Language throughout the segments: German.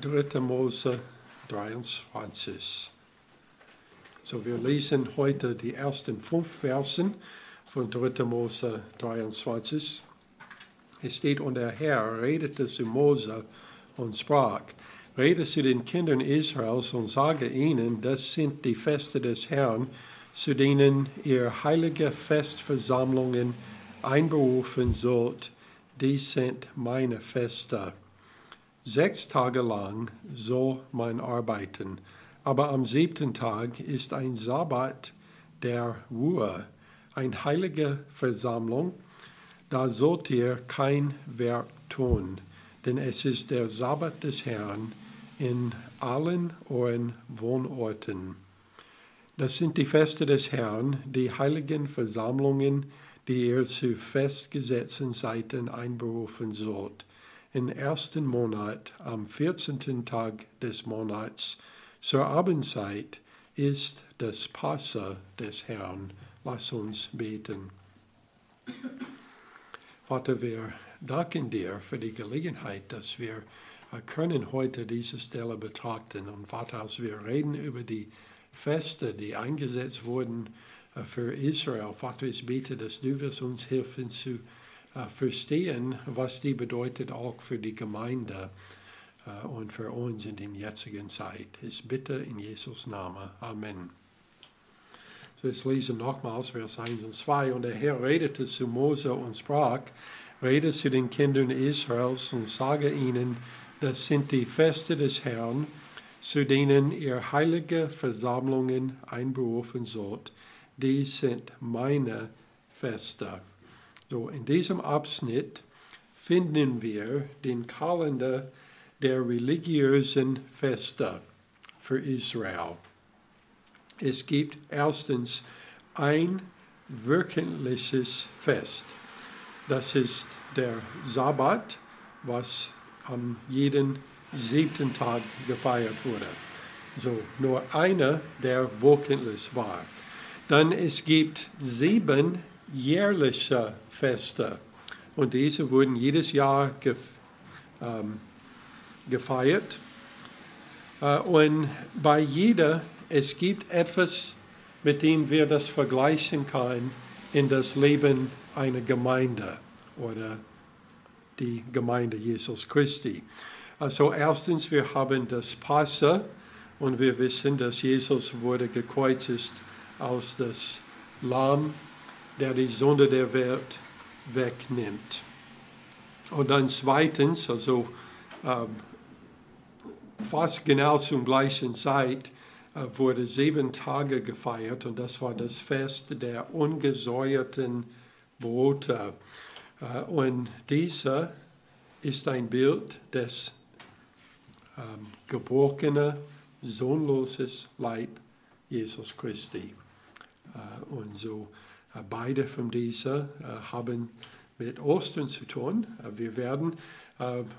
3. Mose 23. So, wir lesen heute die ersten fünf Versen von 3. Mose 23. Es steht, und der Herr redete zu Mose und sprach, rede zu den Kindern Israels und sage ihnen, das sind die Feste des Herrn, zu denen ihr heilige Festversammlungen einberufen sollt. Dies sind meine Feste. Sechs Tage lang soll man arbeiten, aber am siebten Tag ist ein Sabbat der Ruhe, eine heilige Versammlung. Da sollt ihr kein Werk tun, denn es ist der Sabbat des Herrn in allen euren Wohnorten. Das sind die Feste des Herrn, die heiligen Versammlungen, die ihr zu festgesetzten Zeiten einberufen sollt im ersten Monat, am 14. Tag des Monats, zur Abendzeit, ist das Passa des Herrn. Lass uns beten. Vater, wir danken dir für die Gelegenheit, dass wir können heute diese Stelle betrachten. Und Vater, als wir reden über die Feste, die eingesetzt wurden für Israel, Vater, ich bete, dass du wirst uns helfen zu äh, verstehen, was die bedeutet auch für die Gemeinde äh, und für uns in der jetzigen Zeit. Ich bitte in Jesus Namen. Amen. So, jetzt lesen nochmals Vers 1 und 2. Und der Herr redete zu Mose und sprach, rede zu den Kindern Israels und sage ihnen, das sind die Feste des Herrn, zu denen ihr heilige Versammlungen einberufen sollt. Die sind meine Feste. So, in diesem Abschnitt finden wir den Kalender der religiösen Feste für Israel. Es gibt erstens ein wöchentliches Fest. Das ist der Sabbat, was am jeden siebten Tag gefeiert wurde. So, nur einer, der wöchentlich war. Dann es gibt sieben jährliche Feste. Und diese wurden jedes Jahr ähm, gefeiert. Äh, und bei jeder, es gibt etwas, mit dem wir das vergleichen können in das Leben einer Gemeinde oder die Gemeinde Jesus Christi. Also erstens, wir haben das Passa und wir wissen, dass Jesus wurde gekreuzigt aus das Lamm der die Sonde der Welt wegnimmt. Und dann zweitens, also ähm, fast genau zur gleichen Zeit, äh, wurde sieben Tage gefeiert und das war das Fest der ungesäuerten Brote. Äh, und dieser ist ein Bild des ähm, gebrochenen, sohnloses Leib Jesus Christi. Äh, und so beide von diesen äh, haben mit Ostern zu tun. Äh, wir werden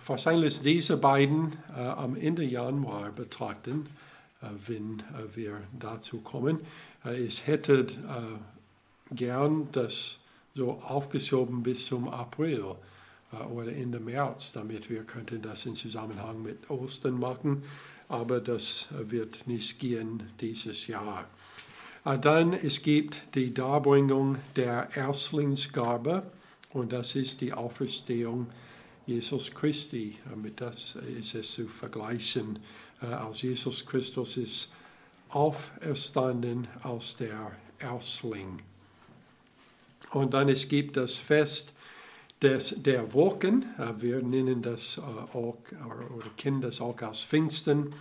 wahrscheinlich diese beiden am Ende Januar betrachten, wenn wir dazu kommen. Ich hätte gern das so aufgeschoben bis zum April oder Ende März, damit wir könnten das in Zusammenhang mit Ostern machen. Aber das wird nicht gehen dieses Jahr. Äh, dann es gibt die Darbringung der Erstlingsgabe und das ist die Auferstehung Jesus Christi. Äh, mit das ist es zu vergleichen, äh, als Jesus Christus ist auferstanden als der Erstling. Und dann es gibt das Fest des, der Wochen. Wir nennen das auch, oder kennen das auch als Pfingsten.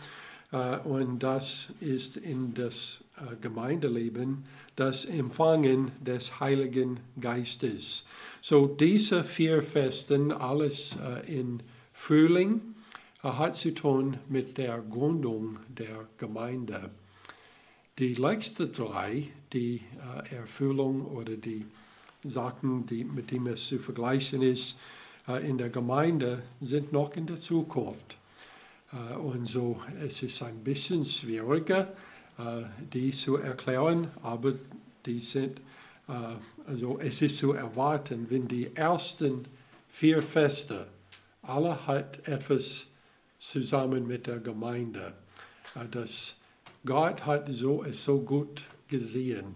Und das ist in das äh, Gemeindeleben das Empfangen des Heiligen Geistes. So diese vier Festen, alles äh, in Frühling, äh, hat zu tun mit der Gründung der Gemeinde. Die letzten drei, die Erfüllung oder die Sachen, die, mit denen es zu vergleichen ist, in der Gemeinde, sind noch in der Zukunft. Und so es ist ein bisschen schwieriger, äh, die zu erklären, aber die sind, äh, also es ist zu erwarten, wenn die ersten vier Feste, alle hat etwas zusammen mit der Gemeinde. Äh, dass Gott hat so, es so gut gesehen,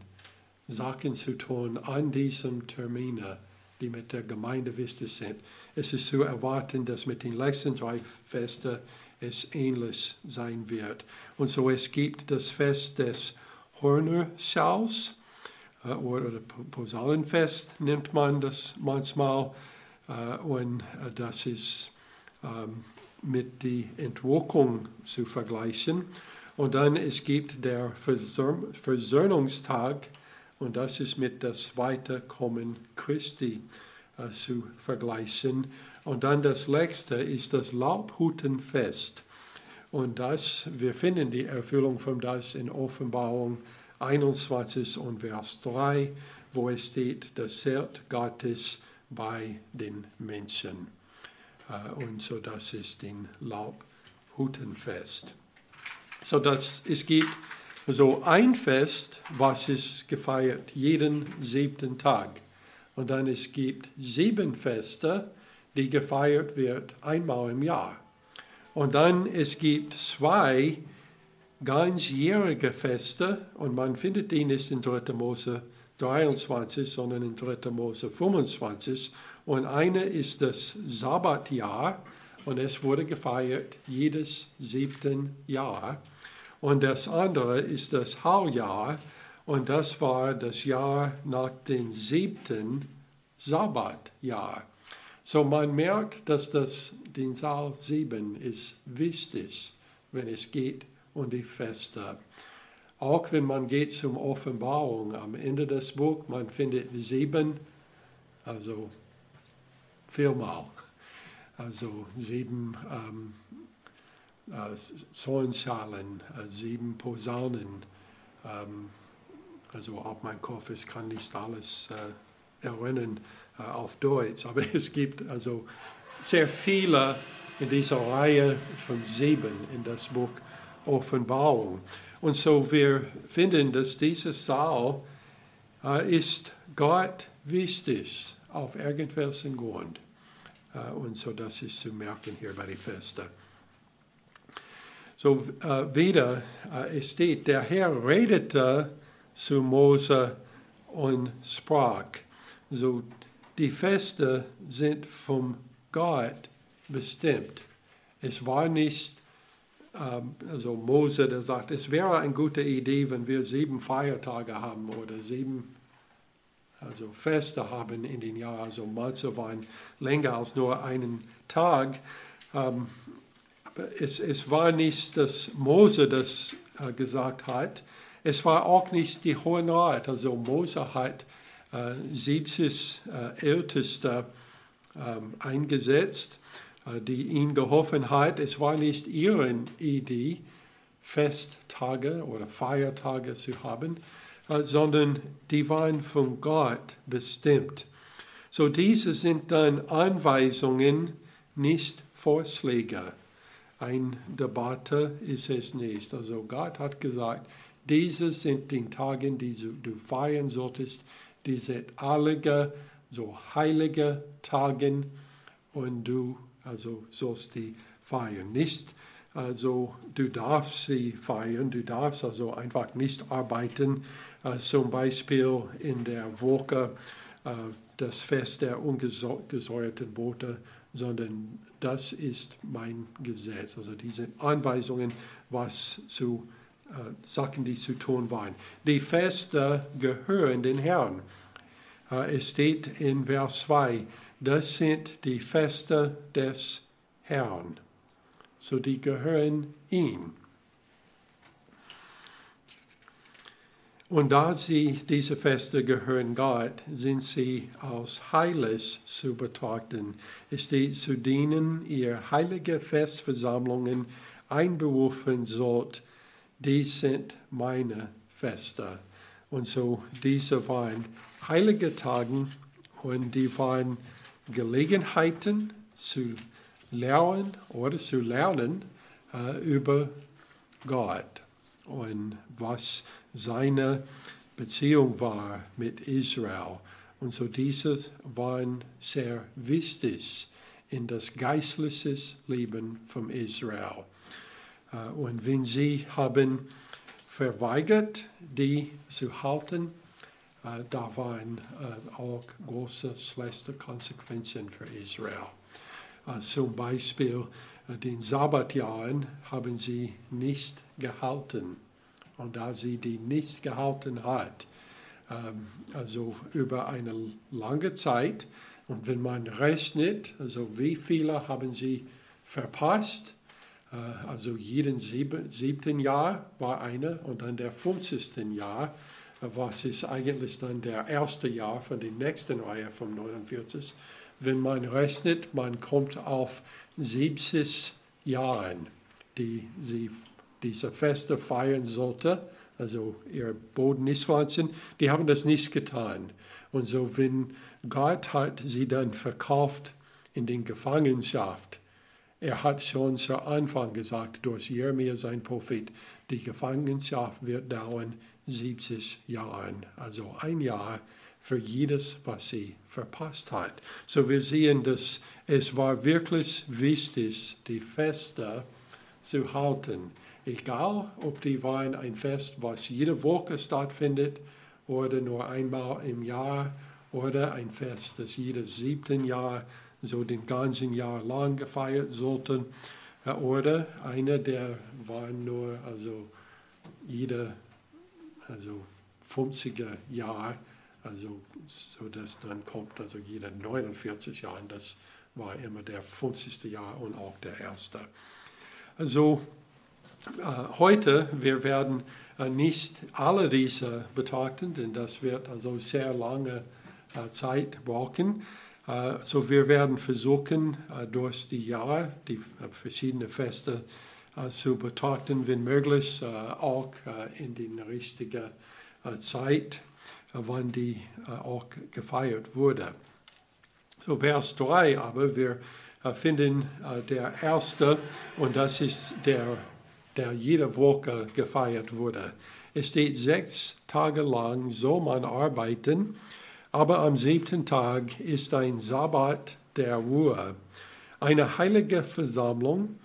Sachen zu tun an diesem Termine, die mit der Gemeinde wichtig sind. Es ist zu erwarten, dass mit den nächsten drei Festen es ähnlich sein wird. Und so es gibt das Fest des Hornerschals äh, oder Posaunenfest nennt man das manchmal. Und das ist mit der Entwurkung zu vergleichen. Und dann es gibt der Versöhnungstag und das ist mit das zweite Kommen Christi zu vergleichen. Und dann das letzte ist das Laubhutenfest. Und das, wir finden die Erfüllung von das in Offenbarung 21 und Vers 3, wo es steht, das Zelt Gottes bei den Menschen. Äh, und so das ist den Laubhutenfest. So dass es gibt so ein Fest, was ist gefeiert jeden siebten Tag. Und dann es gibt sieben Feste, die gefeiert wird einmal im Jahr. Und dann es gibt zwei ganzjährige Feste und man findet die nicht in 3. Mose 23, sondern in 3. Mose 25. Und eine ist das Sabbatjahr und es wurde gefeiert jedes siebten Jahr. Und das andere ist das Halbjahr und das war das Jahr nach dem siebten Sabbatjahr. So man merkt, dass das den Saal 7 ist wichtig, wenn es geht um die Feste. Auch wenn man geht zum Offenbarung am Ende des Buches, man findet sieben, also viermal, also sieben ähm, äh, Zornschalen, äh, sieben Posaunen. Ähm, also auf mein Kopf, ich kann nicht alles äh, erinnern auf Deutsch, aber es gibt also sehr viele in dieser Reihe von sieben in das Buch Offenbarung. Und so wir finden, dass dieser Saal äh, ist Gott wichtig auf irgendwelchen Grund. Äh, und so das ist zu merken hier bei den Festen. So äh, wieder, äh, es steht, der Herr redete zu Mose und sprach. So die Feste sind vom Gott bestimmt. Es war nicht ähm, also Mose, der sagt, es wäre eine gute Idee, wenn wir sieben Feiertage haben oder sieben also Feste haben in den Jahren. Also manche waren länger als nur einen Tag. Ähm, es, es war nicht, dass Mose das äh, gesagt hat. Es war auch nicht die Hohe Rat. Also Mose hat äh, 70 äh, Älteste ähm, eingesetzt, äh, die ihm geholfen hat. Es war nicht ihre Idee, Festtage oder Feiertage zu haben, äh, sondern die waren von Gott bestimmt. So diese sind dann Anweisungen, nicht Vorschläge eine Debatte ist es nicht. Also Gott hat gesagt, diese sind die Tage, die du feiern solltest, die sind heilige, so heilige Tage und du also sollst die feiern. Nicht, also du darfst sie feiern, du darfst also einfach nicht arbeiten, äh, zum Beispiel in der Woche äh, das Fest der ungesäuerten Boote sondern das ist mein Gesetz. Also diese Anweisungen, was zu Sachen, die zu tun waren. Die Feste gehören den Herrn. Äh, es steht in Vers 2, das sind die Feste des Herrn. So die gehören ihm. Und da sie diese Feste gehören Gott, sind sie als heilig zu betrachten. Es steht zu dienen, ihr heilige Festversammlungen einberufen sollt. Dies sind meine Feste. Und so diese waren heilige Tage und die waren Gelegenheiten zu lernen oder zu lernen äh, über Gott und was seine Beziehung war mit Israel. Und so diese waren sehr wichtig in das geistliche Leben von Israel. Äh, und wenn sie haben verweigert, die zu halten, äh, da waren äh, auch große schlechte Konsequenzen für Israel. Zum Beispiel den Sabbatjahren haben sie nicht gehalten. Und da sie die nicht gehalten hat, ähm, also über eine lange Zeit, und wenn man rechnet, also wie viele haben sie verpasst, also jeden siebten Jahr war eine und dann der 50. Jahr, äh, was ist eigentlich dann der erste Jahr von der nächsten Reihe vom 49. Wenn man rechnet, man kommt auf 70 Jahren, die sie diese Feste feiern sollte, also ihr Boden ist pflanzen, die haben das nicht getan. Und so, wenn Gott hat sie dann verkauft in den Gefangenschaft, er hat schon zu Anfang gesagt, durch Jeremia, sein Prophet, die Gefangenschaft wird dauern 70 Jahre, also ein Jahr für jedes, was sie verpasst hat. So wir sehen, dass es war wirklich wichtig, die Feste zu halten. Egal, ob die waren ein Fest, was jede Woche stattfindet oder nur einmal im Jahr oder ein Fest, das jedes siebten Jahr so den ganzen Jahr lang gefeiert sollten. Oder einer, der war nur also jede also 50er Jahr, also so dass dann kommt also jeder 49 Jahre, das war immer der 50. Jahr und auch der erste. Also äh, heute, wir werden äh, nicht alle diese betrachten, denn das wird also sehr lange äh, Zeit brauchen. Äh, so wir werden versuchen, äh, durch die Jahre die verschiedenen Feste zu betrachten, wenn möglich, auch in die richtige Zeit, wann die auch gefeiert wurde. So Vers 3 aber, wir finden der erste, und das ist der, der jede Woche gefeiert wurde. Es steht sechs Tage lang soll man arbeiten aber am siebten Tag ist ein Sabbat der Ruhe, eine heilige Versammlung.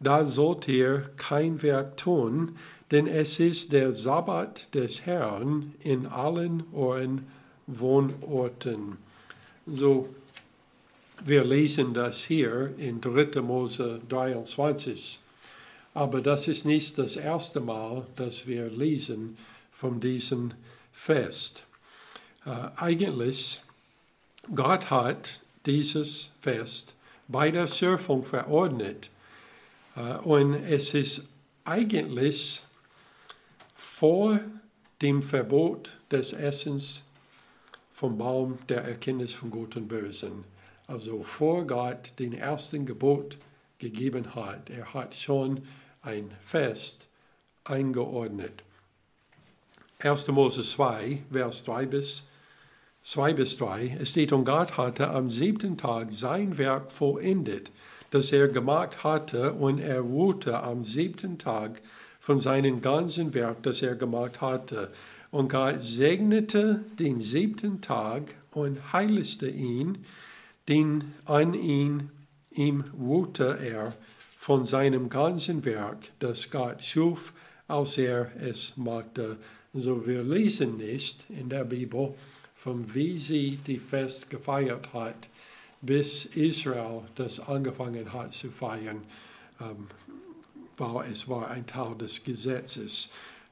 Da sollt ihr kein Werk tun, denn es ist der Sabbat des Herrn in allen euren Wohnorten. So, wir lesen das hier in 3. Mose 23. Aber das ist nicht das erste Mal, dass wir lesen von diesem Fest. Äh, eigentlich, Gott hat dieses Fest bei der Schöpfung verordnet. Äh, und es ist eigentlich vor dem Verbot des Essens vom Baum der Erkenntnis von Gut und Bösen. Also vor Gott den ersten Gebot gegeben hat. Er hat schon ein Fest eingeordnet. 1. Mose 2, Vers 3 bis 2 bis 3, es steht, und Gott hatte am siebten Tag sein Werk vollendet, das er gemacht hatte, und er ruhte am siebten Tag von seinem ganzen Werk, das er gemacht hatte. Und Gott segnete den siebten Tag und heiligte ihn, denn an ihn, ihm ruhte er von seinem ganzen Werk, das Gott schuf, als er es machte. So wir lesen nicht in der Bibel, von wie sie die Fest gefeiert hat, bis Israel das angefangen hat zu feiern, ähm, war es war ein Teil des Gesetzes.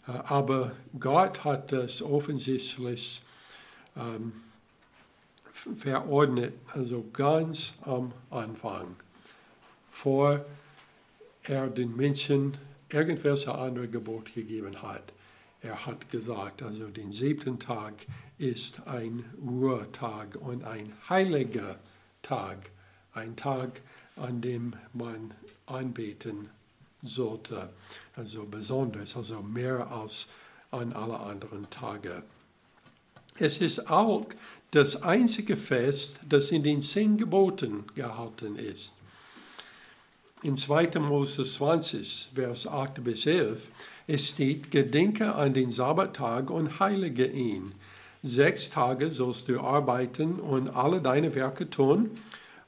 Äh, aber Gott hat das offensichtlich ähm, verordnet, also ganz am Anfang, vor er den Menschen irgendwelche andere Gebot gegeben hat. Er hat gesagt, also den siebten Tag ist ein Ruhetag und ein heiliger Tag, ein Tag, an dem man anbeten sollte, also besonders, also mehr als an alle anderen Tage. Es ist auch das einzige Fest, das in den zehn Geboten gehalten ist. In 2. Mose 20, Vers 8 bis 11, es steht, gedenke an den Sabbattag und heilige ihn. Sechs Tage sollst du arbeiten und alle deine Werke tun,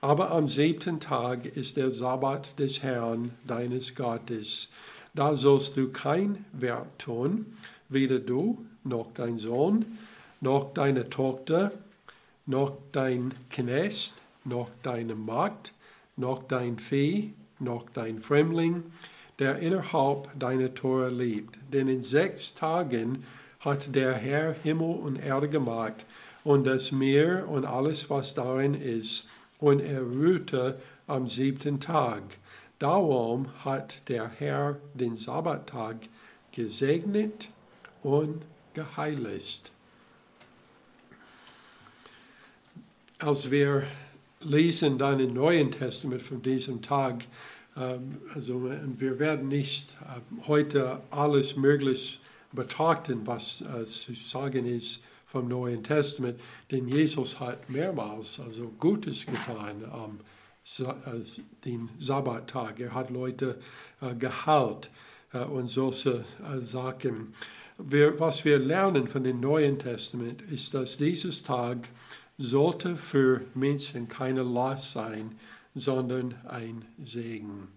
Aber am siebten Tag ist der Sabbat des Herrn, deines Gottes. Da sollst du kein Werk tun, weder du, noch dein Sohn, noch deine Tochter, noch dein Knecht, noch deine Magd, noch dein Vieh, noch dein Fremdling, der innerhalb deiner Tore lebt. Denn in sechs Tagen hat der Herr Himmel und Erde gemacht und das Meer und alles, was darin ist, und er ruhte am siebten Tag. Darum hat der Herr den Sabbattag gesegnet und geheiligt. Als wir lesen dann im Neuen Testament von diesem Tag, ähm, also wir werden nicht äh, heute alles Mögliche betrachten, was äh, zu sagen ist vom Neuen Testament, denn Jesus hat mehrmals also Gutes getan am äh, den Sabbattag. Er hat Leute geheilt und solche Sachen. was wir lernen von dem Neuen Testament ist, dass dieses Tag sollte für Menschen keine Last sein, sondern ein Segen.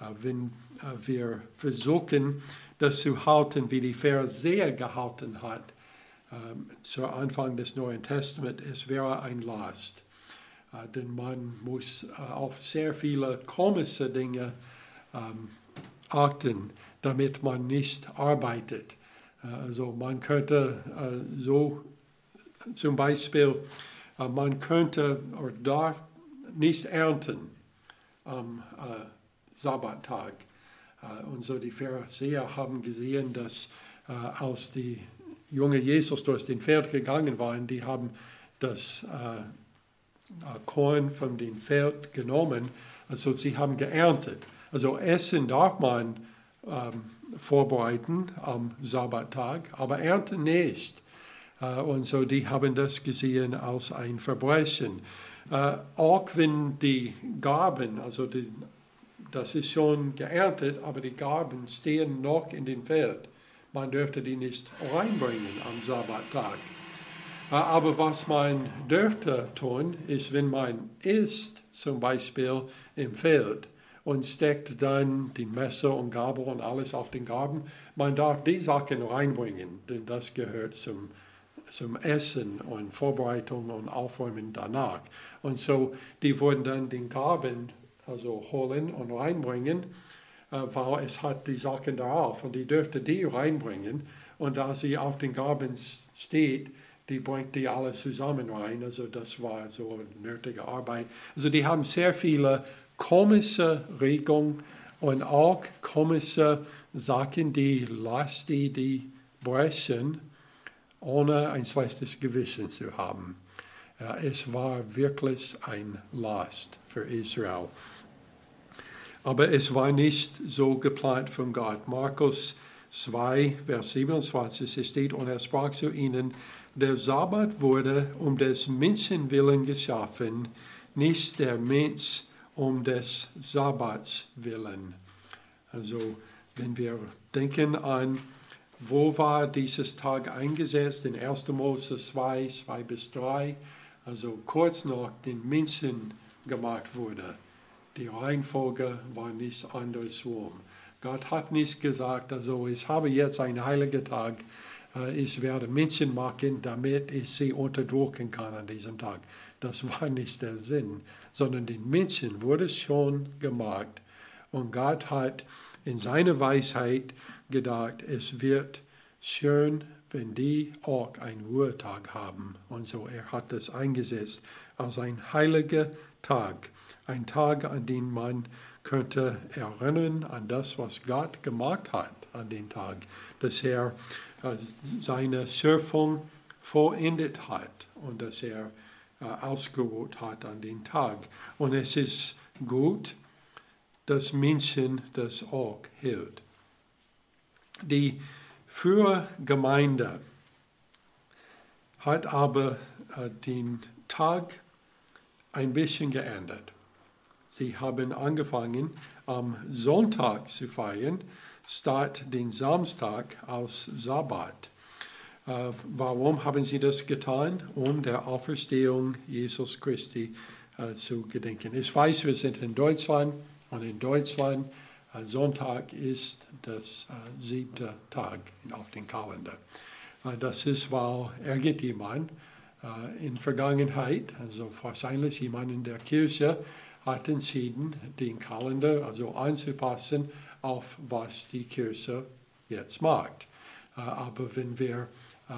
Äh, wenn äh, wir versuchen, das zu halten, wie die Pharisäer gehalten hat, ähm, zu Anfang des Neuen Testaments, es wäre ein Last. Äh, denn man muss auf sehr viele komische Dinge ähm, achten, damit man nicht arbeitet. Also man könnte so zum Beispiel, man könnte oder darf nicht ernten am äh, Sabbattag. Äh, und so die Pharisäer haben gesehen, dass äh, als die junge Jesus durch den Feld gegangen waren, die haben das äh, Korn von dem Feld genommen, also sie haben geerntet. Also Essen darf man ähm, vorbereiten am Sabbattag, aber ernten nicht. Und so die haben das gesehen als ein Verbrechen. Auch wenn die Gaben, also die, das ist schon geerntet, aber die Gaben stehen noch in dem Feld. Man dürfte die nicht reinbringen am Sabbattag. Äh, aber was man dürfte tun, ist, wenn man isst, zum Beispiel im Feld, und steckt dann die Messer und Gabel und alles auf den Gaben, man darf die Sachen reinbringen, denn das gehört zum zum Essen und Vorbereitung und Aufräumen danach. Und so, die wurden dann den Gaben also holen und reinbringen, äh, weil es hat die Sachen darauf und die dürfte die reinbringen. Und da sie auf den Gaben steht, die bringt die alle zusammen rein. Also das war so eine nötige Arbeit. Also die haben sehr viele komische Regeln und auch komische Sachen, die lasst die, die brechen ohne ein schlechtes Gewissen zu haben. Es war wirklich ein Last für Israel. Aber es war nicht so geplant von Gott. Markus 2, Vers 27, es steht, und er sprach zu ihnen, der Sabbat wurde um des Menschen willen geschaffen, nicht der Mensch um des Sabbats willen. Also wenn wir denken an wo war dieses Tag eingesetzt? In 1. Mose 2, 2 bis 3, also kurz nach den Menschen gemacht wurde. Die Reihenfolge war nichts andersrum. Gott hat nicht gesagt, also ich habe jetzt einen heiligen Tag, äh, ich werde Menschen machen, damit ich sie unterdrücken kann an diesem Tag. Das war nicht der Sinn, sondern den Menschen wurde schon gemacht. Und Gott hat in seiner Weisheit gedacht, es wird schön, wenn die auch einen Ruhetag haben. Und so, er hat das eingesetzt als ein heiliger Tag, ein Tag, an dem man könnte erinnern an das, was Gott gemacht hat an dem Tag, dass er äh, seine Schöpfung vollendet hat und dass er äh, ausgeruht hat an dem Tag. Und es ist gut, dass Menschen das auch hält die Führergemeinde hat aber äh, den Tag ein bisschen geändert. Sie haben angefangen, am Sonntag zu feiern, statt den Samstag als Sabbat. Äh, warum haben sie das getan? Um der Auferstehung Jesus Christi äh, zu gedenken. Ich weiß, wir sind in Deutschland und in Deutschland äh, Sonntag ist das äh, siebte Tag auf dem Kalender. Äh, das ist, weil irgendjemand äh, in Vergangenheit, also wahrscheinlich jemand in der Kirche, hat entschieden, den Kalender also anzupassen auf was die Kirche jetzt macht. Äh, aber wenn wir äh,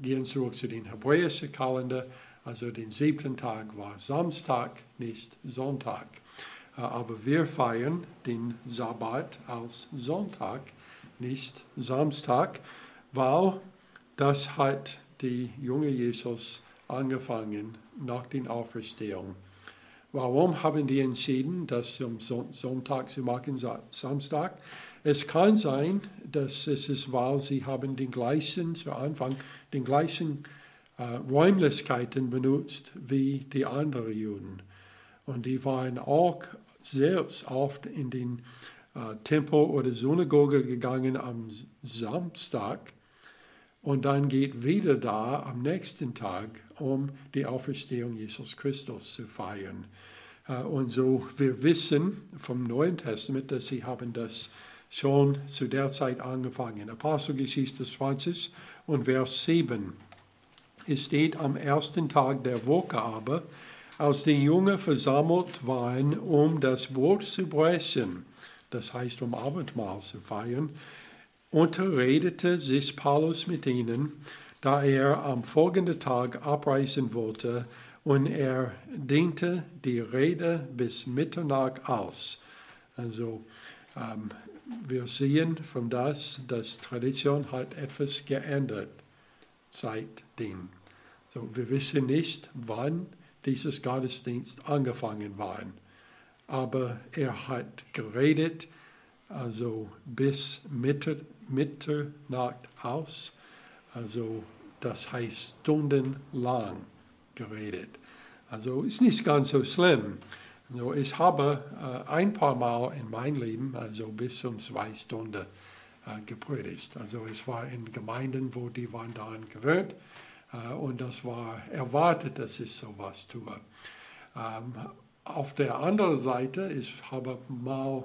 gehen zurück zu den hebräischen Kalender, also den siebten Tag war Samstag, nicht Sonntag. Äh, aber wir feiern den Sabbat als Sonntag, nicht Samstag, weil das hat die junge Jesus angefangen nach der Auferstehung. Warum haben die entschieden, das am Sonntag zu machen, Samstag? Es kann sein, dass es ist, weil sie haben den gleichen, zu Anfang, den gleichen äh, Räumlichkeiten benutzt wie die anderen Juden. Und die waren auch selbst oft in den äh, Tempel oder Synagoge gegangen am Samstag und dann geht wieder da am nächsten Tag, um die Auferstehung Jesus Christus zu feiern. Äh, und so, wir wissen vom Neuen Testament, dass sie haben das schon zu der Zeit angefangen. Apostelgeschichte 20 und Vers 7. Es steht am ersten Tag der Woche aber, als die Jungen versammelt waren, um das Brot zu brechen, das heißt um Abendmahl zu feiern, unterredete sich Paulus mit ihnen, da er am folgenden Tag abreisen wollte, und er dehnte die Rede bis Mitternacht aus. Also ähm, wir sehen von das, dass Tradition hat etwas geändert seitdem. So, wir wissen nicht, wann dieses Gottesdienst angefangen war. Aber er hat geredet, also bis Mitte, Mitternacht aus. Also das heißt stundenlang geredet. Also ist nicht ganz so schlimm. Also ich habe äh, ein paar Mal in meinem Leben, also bis um zwei Stunden äh, gepredigt. Also es war in Gemeinden, wo die waren daran gewöhnt äh, und das war erwartet, dass ich sowas tue. Ähm, auf der anderen Seite, ich habe mal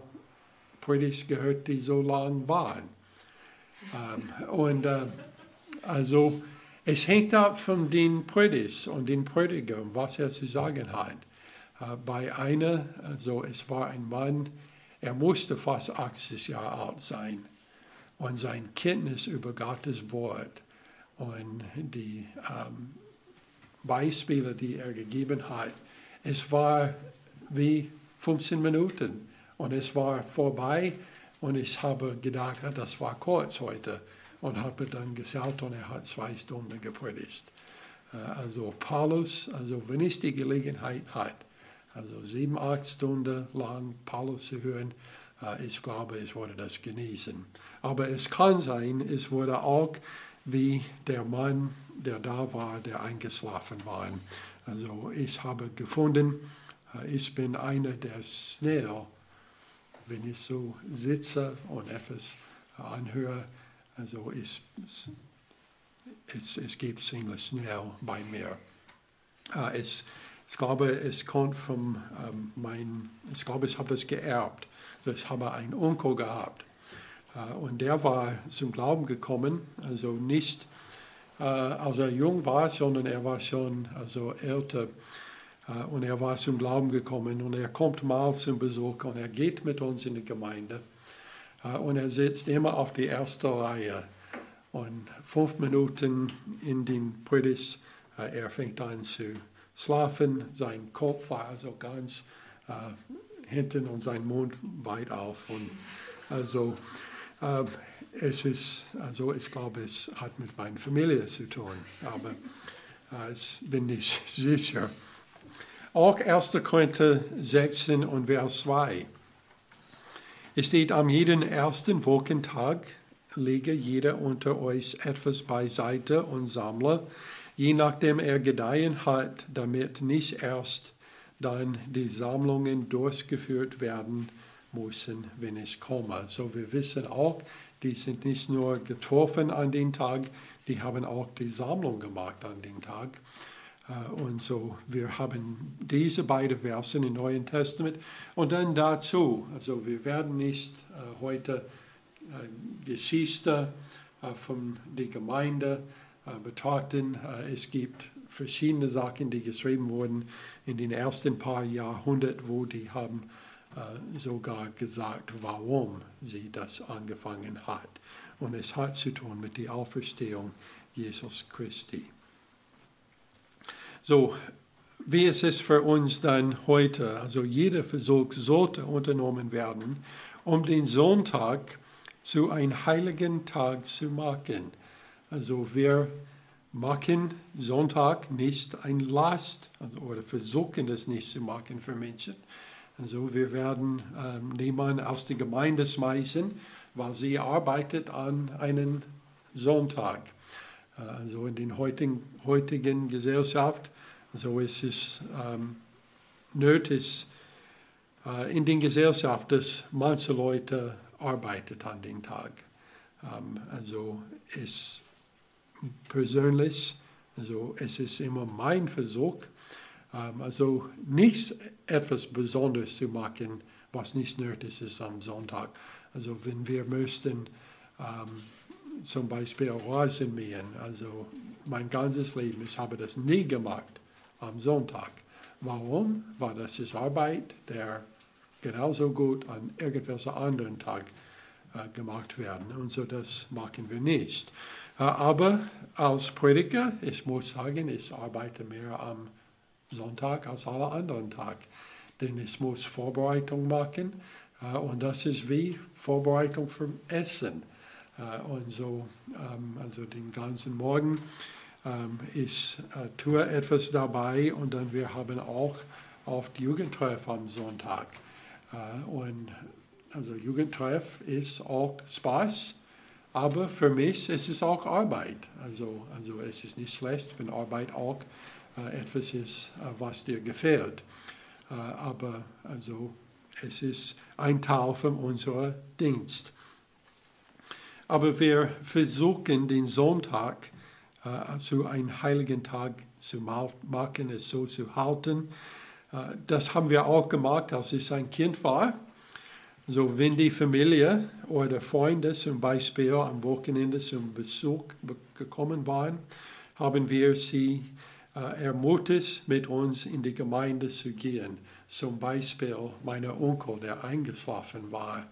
Predigt gehört, die so lang waren. Ähm, und äh, also es hängt ab von den Predigt und den Prediger, was er zu sagen hat. Äh, bei einer, also es war ein Mann, er musste fast 80 Jahre alt sein und sein Kenntnis über Gottes Wort und die ähm, Beispiele, die er gegeben hat, es war wie 15 Minuten und es war vorbei und ich habe gedacht, das war kurz heute und habe dann gesagt und er hat zwei Stunden gepredigt. Äh, also Paulus, also wenn ich die Gelegenheit hat, also sieben, acht Stunden lang Paulus zu hören, äh, ich glaube, ich würde das genießen. Aber es kann sein, es wurde auch wie der Mann, der da war, der eingeschlafen war. Also ich habe gefunden, äh, ich bin einer, der schnell, wenn ich so sitze und etwas anhöre, also es, es, es geht ziemlich schnell bei mir. Äh, es, ich glaube, es kommt von ähm, mein, ich glaube, ich habe das geerbt. Also ich habe einen Onkel gehabt äh, und der war zum Glauben gekommen, also nicht äh, als er jung war, sondern er war schon also älter. Äh, und er war zum Glauben gekommen und er kommt mal zum Besuch und er geht mit uns in die Gemeinde. Und er sitzt immer auf die erste Reihe. Und fünf Minuten in den Predigt, er fängt an zu schlafen. Sein Kopf war also ganz äh, hinten und sein Mund weit auf. Und also es ist, also ich glaube, es hat mit meiner Familie zu tun, aber äh, ich bin nicht sicher. Auch 1. Korinther 16 und Vers 2. Es steht, am jeden ersten Wochentag lege jeder unter euch etwas beiseite und sammle, je nachdem er gedeihen hat, damit nicht erst dann die Sammlungen durchgeführt werden müssen, wenn ich komme. So wir wissen auch, die sind nicht nur getroffen an den Tag, die haben auch die Sammlung gemacht an den Tag. Und so, wir haben diese beiden Versen im Neuen Testament. Und dann dazu, also wir werden nicht heute Geschichte von der Gemeinde betrachten. Es gibt verschiedene Sachen, die geschrieben wurden in den ersten paar Jahrhunderten, wo die haben sogar gesagt, warum sie das angefangen hat. Und es hat zu tun mit der Auferstehung Jesus Christi. So, wie ist es für uns dann heute? Also jeder Versuch sollte unternommen werden, um den Sonntag zu einem heiligen Tag zu machen. Also wir machen Sonntag nicht ein Last also, oder versuchen das nicht zu machen für Menschen. Also wir werden ähm, niemanden aus der Gemeinde schmeißen, weil sie arbeitet an einem Sonntag. Also in der heutigen, heutigen Gesellschaft, also es ist ähm, nötig äh, in der Gesellschaft, dass manche Leute arbeiten an dem Tag. Ähm, also es persönlich, also es ist immer mein Versuch, ähm, also nicht etwas Besonderes zu machen, was nicht nötig ist am Sonntag. Also wenn wir möchten ähm, zum Beispiel Rasen mähen, also mein ganzes Leben, ich habe das nie gemacht am Sonntag. Warum? Weil das ist Arbeit, der genauso gut an irgendwelchen anderen Tag äh, gemacht werden. Und so das machen wir nicht. Äh, aber als Prediger, ich muss sagen, ich arbeite mehr am Sonntag als alle anderen Tag. Denn ich muss Vorbereitung machen äh, und das ist wie Vorbereitung für Essen. Äh, und so, ähm, also den ganzen Morgen, ähm, ich äh, tue etwas dabei und dann wir haben auch oft Jugendtreff am Sonntag. Und also Jugendtreff ist auch Spaß, aber für mich ist es auch Arbeit. Also, also es ist nicht schlecht, wenn Arbeit auch äh, etwas ist, äh, was dir gefällt. Äh, aber also, es ist ein Teil von unserem Dienst. Aber wir versuchen, den Sonntag zu einem heiligen Tag zu machen, es so zu halten. Das haben wir auch gemacht, als ich ein Kind war. So, wenn die Familie oder Freunde zum Beispiel am Wochenende zum Besuch gekommen waren, haben wir sie äh, ermutigt, mit uns in die Gemeinde zu gehen. Zum Beispiel mein Onkel, der eingeschlafen war.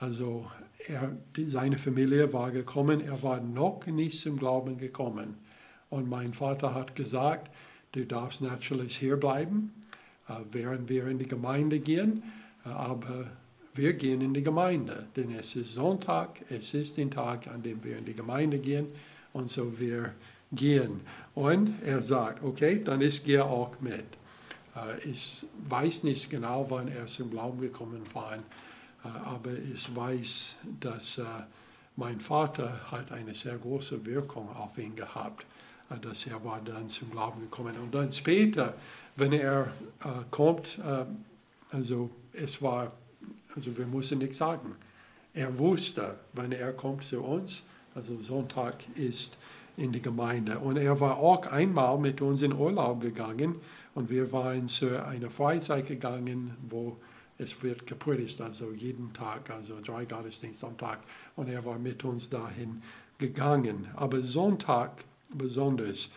Also er, die, seine Familie war gekommen, er war noch nicht zum Glauben gekommen. Und mein Vater hat gesagt, du darfst natürlich hier bleiben, äh, während wir in die Gemeinde gehen, äh, aber wir gehen in die Gemeinde, denn es ist Sonntag, es ist der Tag, an dem wir in die Gemeinde gehen und so wir gehen. Und er sagt, okay, dann ist gehe auch mit. Äh, ich weiß nicht genau, wann er zum Glauben gekommen war, aber ich weiß, dass äh, mein Vater hat eine sehr große Wirkung auf ihn gehabt, dass er war dann zum Glauben gekommen. Und dann später, wenn er kommt, also es war, also wir müssen nichts sagen. Er wusste, wenn er kommt zu uns, also Sonntag ist in die Gemeinde. Und er war auch einmal mit uns in Urlaub gegangen und wir waren zu einer Freizeit gegangen, wo es wird gepredigt, also jeden Tag, also drei Gottesdienste am Tag. Und er war mit uns dahin gegangen. Aber Sonntag besonders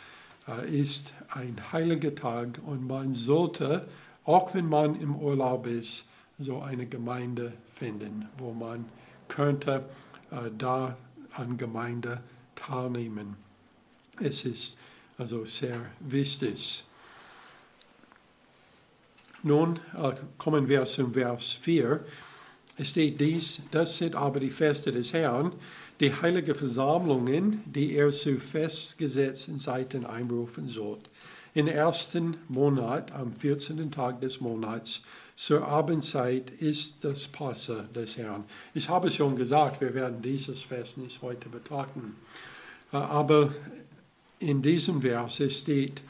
äh, ist ein heiliger Tag und man sollte, auch wenn man im Urlaub ist, so eine Gemeinde finden, wo man könnte äh, da an Gemeinde teilnehmen. Es ist also sehr wichtig. Nun äh, kommen wir zum Vers 4. Es steht dies, das sind aber die Feste des Herrn, die heilige Versammlungen, die er zu festgesetzten Zeiten einberufen soll. Im ersten Monat, am 14. Tag des Monats, zur Abendzeit ist das Passa des Herrn. Ich habe schon gesagt, wir werden dieses Fest nicht heute betrachten. Äh, aber in diesem Vers steht,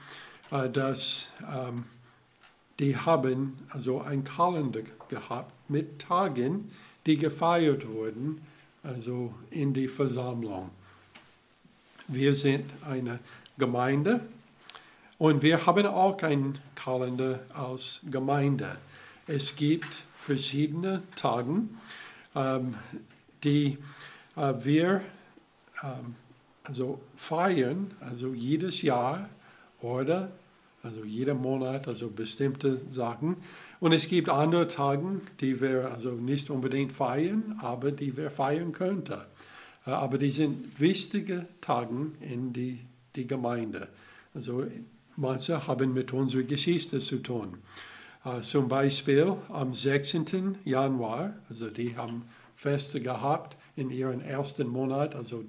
äh, dass ähm, die haben also ein Kalender gehabt mit Tagen, die gefeiert wurden, also in die Versammlung. Wir sind eine Gemeinde Und wir haben auch einen Kalender als Gemeinde. Es gibt verschiedene Tage, ähm, die äh, wir ähm, also feiern, also jedes Jahr oder also jeden Monat, also bestimmte Sachen. Und es gibt andere Tage, die wir also nicht unbedingt feiern, aber die wir feiern könnten. Äh, aber die sind wichtige Tage in die, die Gemeinde. Also manche haben mit unserer Geschichte zu tun. Uh, zum Beispiel am 16. Januar, also die haben Feste gehabt in ihrem ersten Monat, also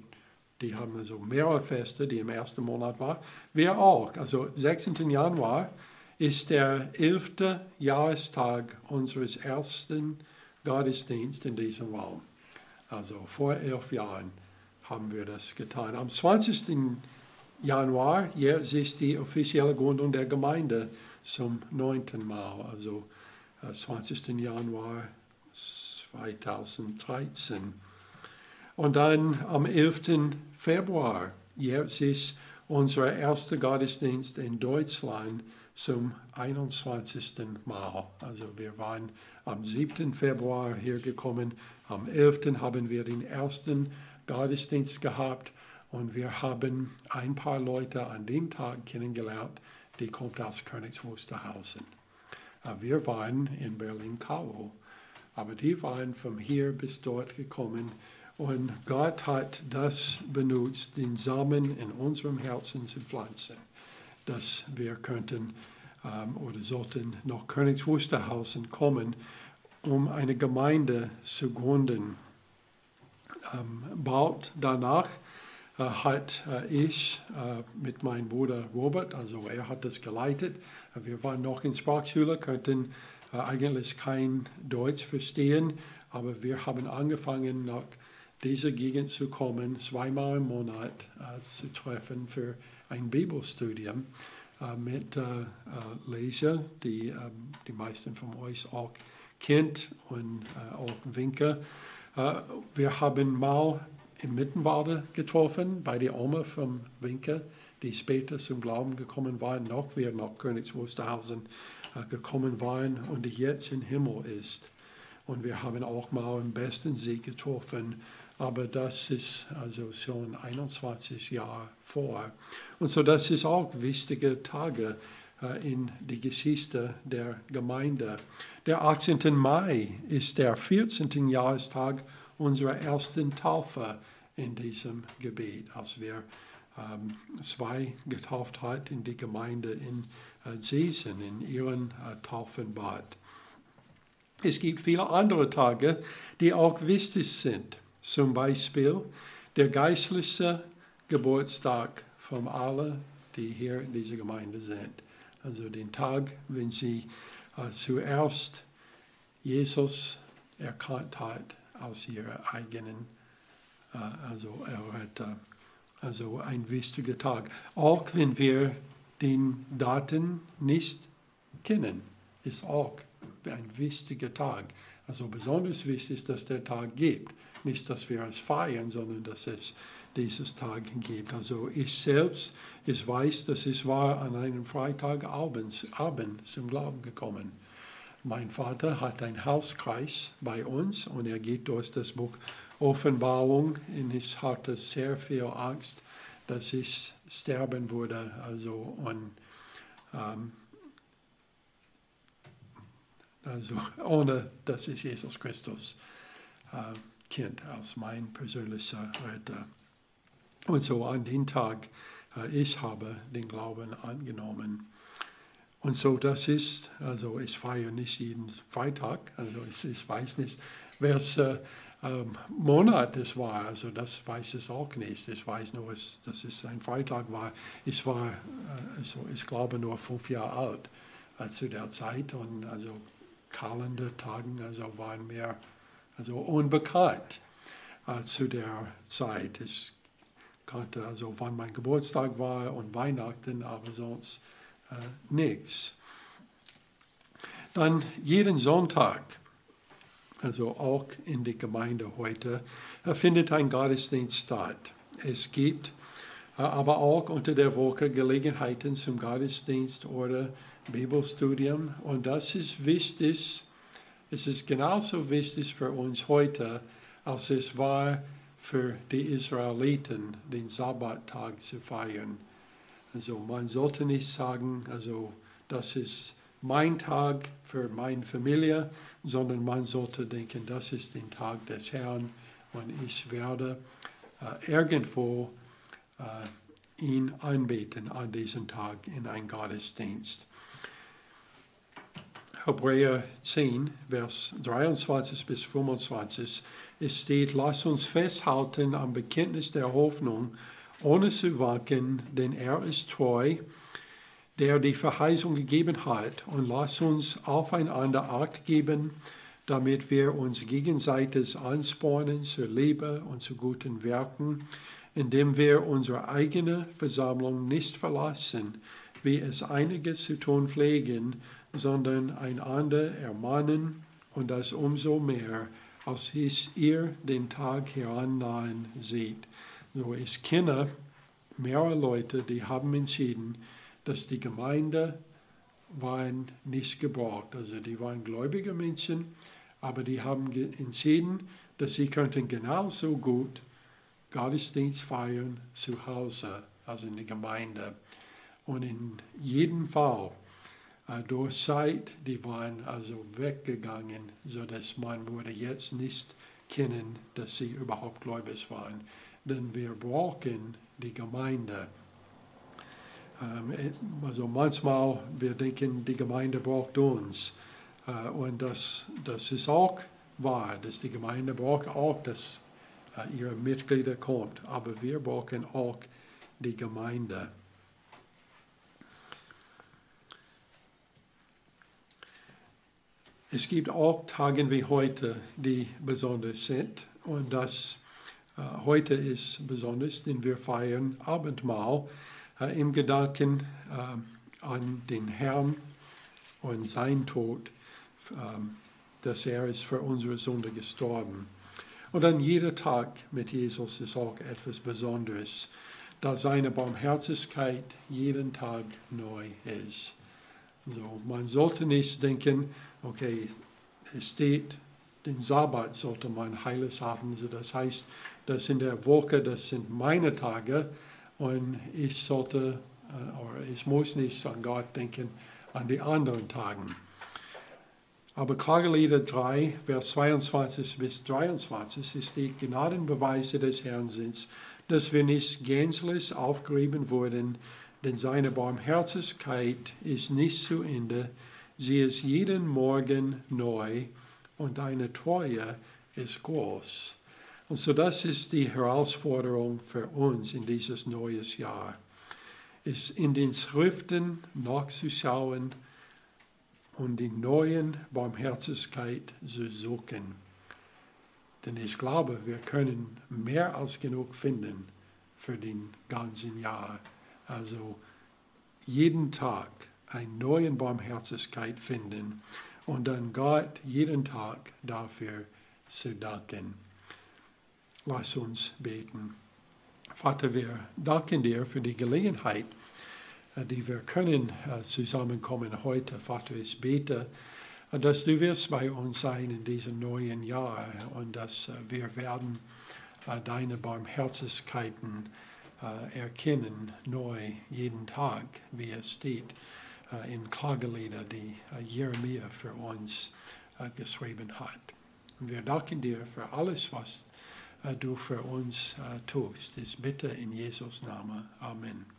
die haben also mehrere Feste, die im ersten Monat waren. Wir auch. Also 16. Januar ist der elfte Jahrestag unseres ersten Gottesdienstes in diesem Raum. Also vor elf Jahren haben wir das getan. Am 20. Januar jetzt ist die offizielle Gründung der Gemeinde zum neunten Mal, also 20. Äh, Januar 2013. Und dann am 11. Februar, jetzt ist unser erster Gottesdienst in Deutschland zum 21. Mal. Also wir waren am 7. Februar hier gekommen, am 11. haben wir den ersten Gottesdienst gehabt und wir haben ein paar Leute an dem Tag kennengelernt, die kommt aus Königs Wusterhausen. Äh, wir waren in Berlin-Kau, aber die waren von hier bis dort gekommen und Gott hat das benutzt, den Samen in unserem Herzen zu pflanzen, dass wir könnten ähm, oder sollten nach Königs Wusterhausen kommen, um eine Gemeinde zu gründen. Ähm, bald danach äh, hat äh, ich äh, mit meinem Bruder Robert, also er hat das geleitet. Wir waren noch in Sprachschule, könnten eigentlich kein Deutsch verstehen, aber wir haben angefangen, nach dieser Gegend zu kommen, zweimal im Monat zu treffen für ein Bibelstudium mit Leser, die ähm, die meisten von euch auch kennt und auch Winke. Wir haben mal im Mittenwalde getroffen, bei der Oma vom Winke, die später zum Glauben gekommen war, noch wir nach Königs Wusterhausen äh, gekommen waren und die jetzt im Himmel ist. Und wir haben auch mal im besten See getroffen, aber das ist also schon 21 Jahre vor. Und so das ist auch wichtige Tage äh, in die Geschichte der Gemeinde. Der 18. Mai ist der 14. Jahrestag unserer ersten Taufe in diesem Gebet, als wir ähm, zwei getauft hat in die Gemeinde in äh, Seesen, in ihren äh, Taufenbad. Es gibt viele andere Tage, die auch wichtig sind. Zum Beispiel der geistliche Geburtstag von allen, die hier in dieser Gemeinde sind. Also den Tag, wenn sie äh, zuerst Jesus erkannt hat aus ihrer eigenen äh, also Erretter. Also ein wichtiger Tag. Auch wenn wir den Daten nicht kennen, ist auch ein wichtiger Tag. Also besonders wichtig dass der Tag gibt. Nicht, dass wir es feiern, sondern dass es dieses Tag gibt. Also ich selbst, ich weiß, dass ich war an einem Freitagabend Abend zum Glauben gekommen. Mein Vater hat einen Hauskreis bei uns und er geht durch das Buch Offenbarung. Und ich hatte sehr viel Angst, dass ich sterben würde. Also, und, ähm, also ohne dass ich Jesus Christus äh, kennt als mein persönlicher Retter. Und so an dem Tag, äh, ich habe den Glauben angenommen. Und so das ist, also ich feiere nicht jeden Freitag, also ich, ich weiß nicht, welcher ähm, Monat es war, also das weiß ich auch nicht. Ich weiß nur, dass es ein Freitag war. Ich war, äh, also ich glaube, nur fünf Jahre alt äh, zu der Zeit und also Kalendertagen also waren mir also unbekannt äh, zu der Zeit. Ich kannte also, wann mein Geburtstag war und Weihnachten, aber sonst äh, nichts. Dann jeden Sonntag, also auch in der Gemeinde heute, findet ein Gottesdienst statt. Es gibt aber auch unter der Woche Gelegenheiten zum Gottesdienst oder Bibelstudium. Und das ist wichtig. Es ist genauso wichtig für uns heute, als es war für die Israeliten, den Sabbattag zu feiern. Also man sollte nicht sagen, also das ist mein Tag für meine Familie, sondern man sollte denken, das ist der Tag des Herrn und ich werde äh, irgendwo äh, ihn anbeten an diesem Tag in einen Gottesdienst. Hebräer 10, Vers 23 bis 25, es steht, lass uns festhalten am Bekenntnis der Hoffnung, ohne zu wanken, denn er ist treu, der die Verheißung gegeben hat, und lass uns aufeinander Acht geben, damit wir uns gegenseitig anspornen zur Liebe und zu guten Werken, indem wir unsere eigene Versammlung nicht verlassen, wie es einige zu tun pflegen, sondern einander ermahnen und das umso mehr, als ihr den Tag herannahen seht. So, ich kenne mehrere Leute, die haben entschieden, dass die Gemeinde waren nicht gebraucht. Also die waren gläubige Menschen, aber die haben entschieden, dass sie könnten genauso gut Gottesdienst feiern zu Hause, also in der Gemeinde. Und in jedem Fall, durch Zeit, die waren also weggegangen, sodass man würde jetzt nicht kennen, dass sie überhaupt gläubig waren. Denn wir brauchen die Gemeinde. Ähm, also manchmal, wir denken, die Gemeinde braucht uns. Äh, und das, das ist auch wahr, dass die Gemeinde braucht auch, dass äh, ihre Mitglieder kommt. Aber wir brauchen auch die Gemeinde. Es gibt auch Tage wie heute, die besonders sind. Und das äh, heute ist besonders, denn wir feiern Abendmahl im Gedanken an den Herrn und sein Tod ähm, dass er ist für unsere Sünde gestorben. Und dann jeder Tag mit Jesus ist auch etwas Besonderes, da seine Barmherzigkeit jeden Tag neu ist. So, man sollte nicht denken, okay, es steht, den Sabbat sollte man heilig haben. So, das heißt, das in der Woche, das sind meine Tage und ich sollte, äh, oder ich muss nicht an Gott denken an die anderen Tagen. Aber Klagelieder 3, Vers 22 bis 23 ist die Gnadenbeweise des Herrn sind, dass wir nicht gänzlich aufgerieben wurden, denn seine Barmherzigkeit ist nicht zu Ende. Sie ist jeden Morgen neu und deine Treue ist groß. Und so das ist die Herausforderung für uns in dieses neues Jahr, ist in den Schriften nachzuschauen, und die neuen Barmherzigkeit zu suchen. Denn ich glaube, wir können mehr als genug finden für den ganzen Jahr. Also jeden Tag eine neue Barmherzigkeit finden und dann Gott jeden Tag dafür zu danken. Lass uns beten. Vater, wir danken dir für die Gelegenheit, äh, die wir können äh, zusammenkommen heute. Vater, ich bete, äh, dass du wirst bei uns sein in diesem neuen Jahr und dass wir werden deine Barmherzigkeiten erkennen, neu jeden Tag, wie es steht in Klagelieder, die Jeremia für uns geschrieben hat. Und wir danken dir für alles, was du für uns tust. Ich bitte in Jesus Namen. Amen.